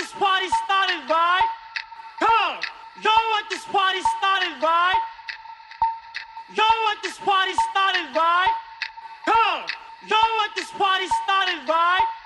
this party started, right? Come! Y'all want this party started, right? Y'all want this party started, by? Come! Y'all want this party started, by? right?